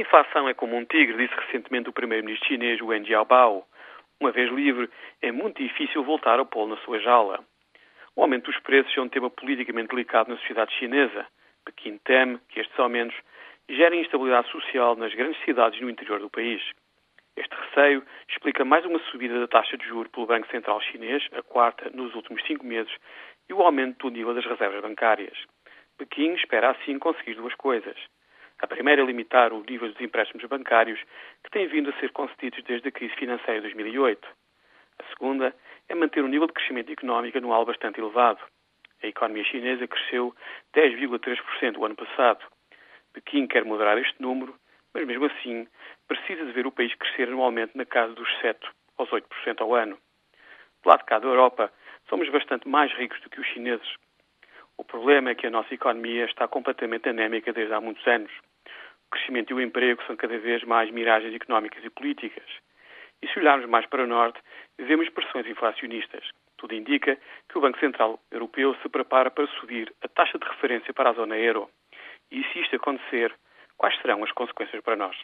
inflação é como um tigre, disse recentemente o primeiro-ministro chinês Wen Jiabao. Uma vez livre, é muito difícil voltar a pô-lo na sua jaula. O aumento dos preços é um tema politicamente delicado na sociedade chinesa. Pequim teme que estes aumentos gerem instabilidade social nas grandes cidades no interior do país. Este receio explica mais uma subida da taxa de juros pelo Banco Central Chinês, a quarta nos últimos cinco meses, e o aumento do nível das reservas bancárias. Pequim espera assim conseguir duas coisas. A primeira é limitar o nível dos empréstimos bancários, que têm vindo a ser concedidos desde a crise financeira de 2008. A segunda é manter um nível de crescimento económico anual bastante elevado. A economia chinesa cresceu 10,3% o ano passado. Pequim quer moderar este número, mas mesmo assim precisa de ver o país crescer anualmente na casa dos 7 aos 8% ao ano. Do lado de cá da Europa, somos bastante mais ricos do que os chineses. O problema é que a nossa economia está completamente anémica desde há muitos anos. O crescimento e o emprego são cada vez mais miragens económicas e políticas. E se olharmos mais para o norte, vemos pressões inflacionistas. Tudo indica que o Banco Central Europeu se prepara para subir a taxa de referência para a zona euro. E se isto acontecer, quais serão as consequências para nós?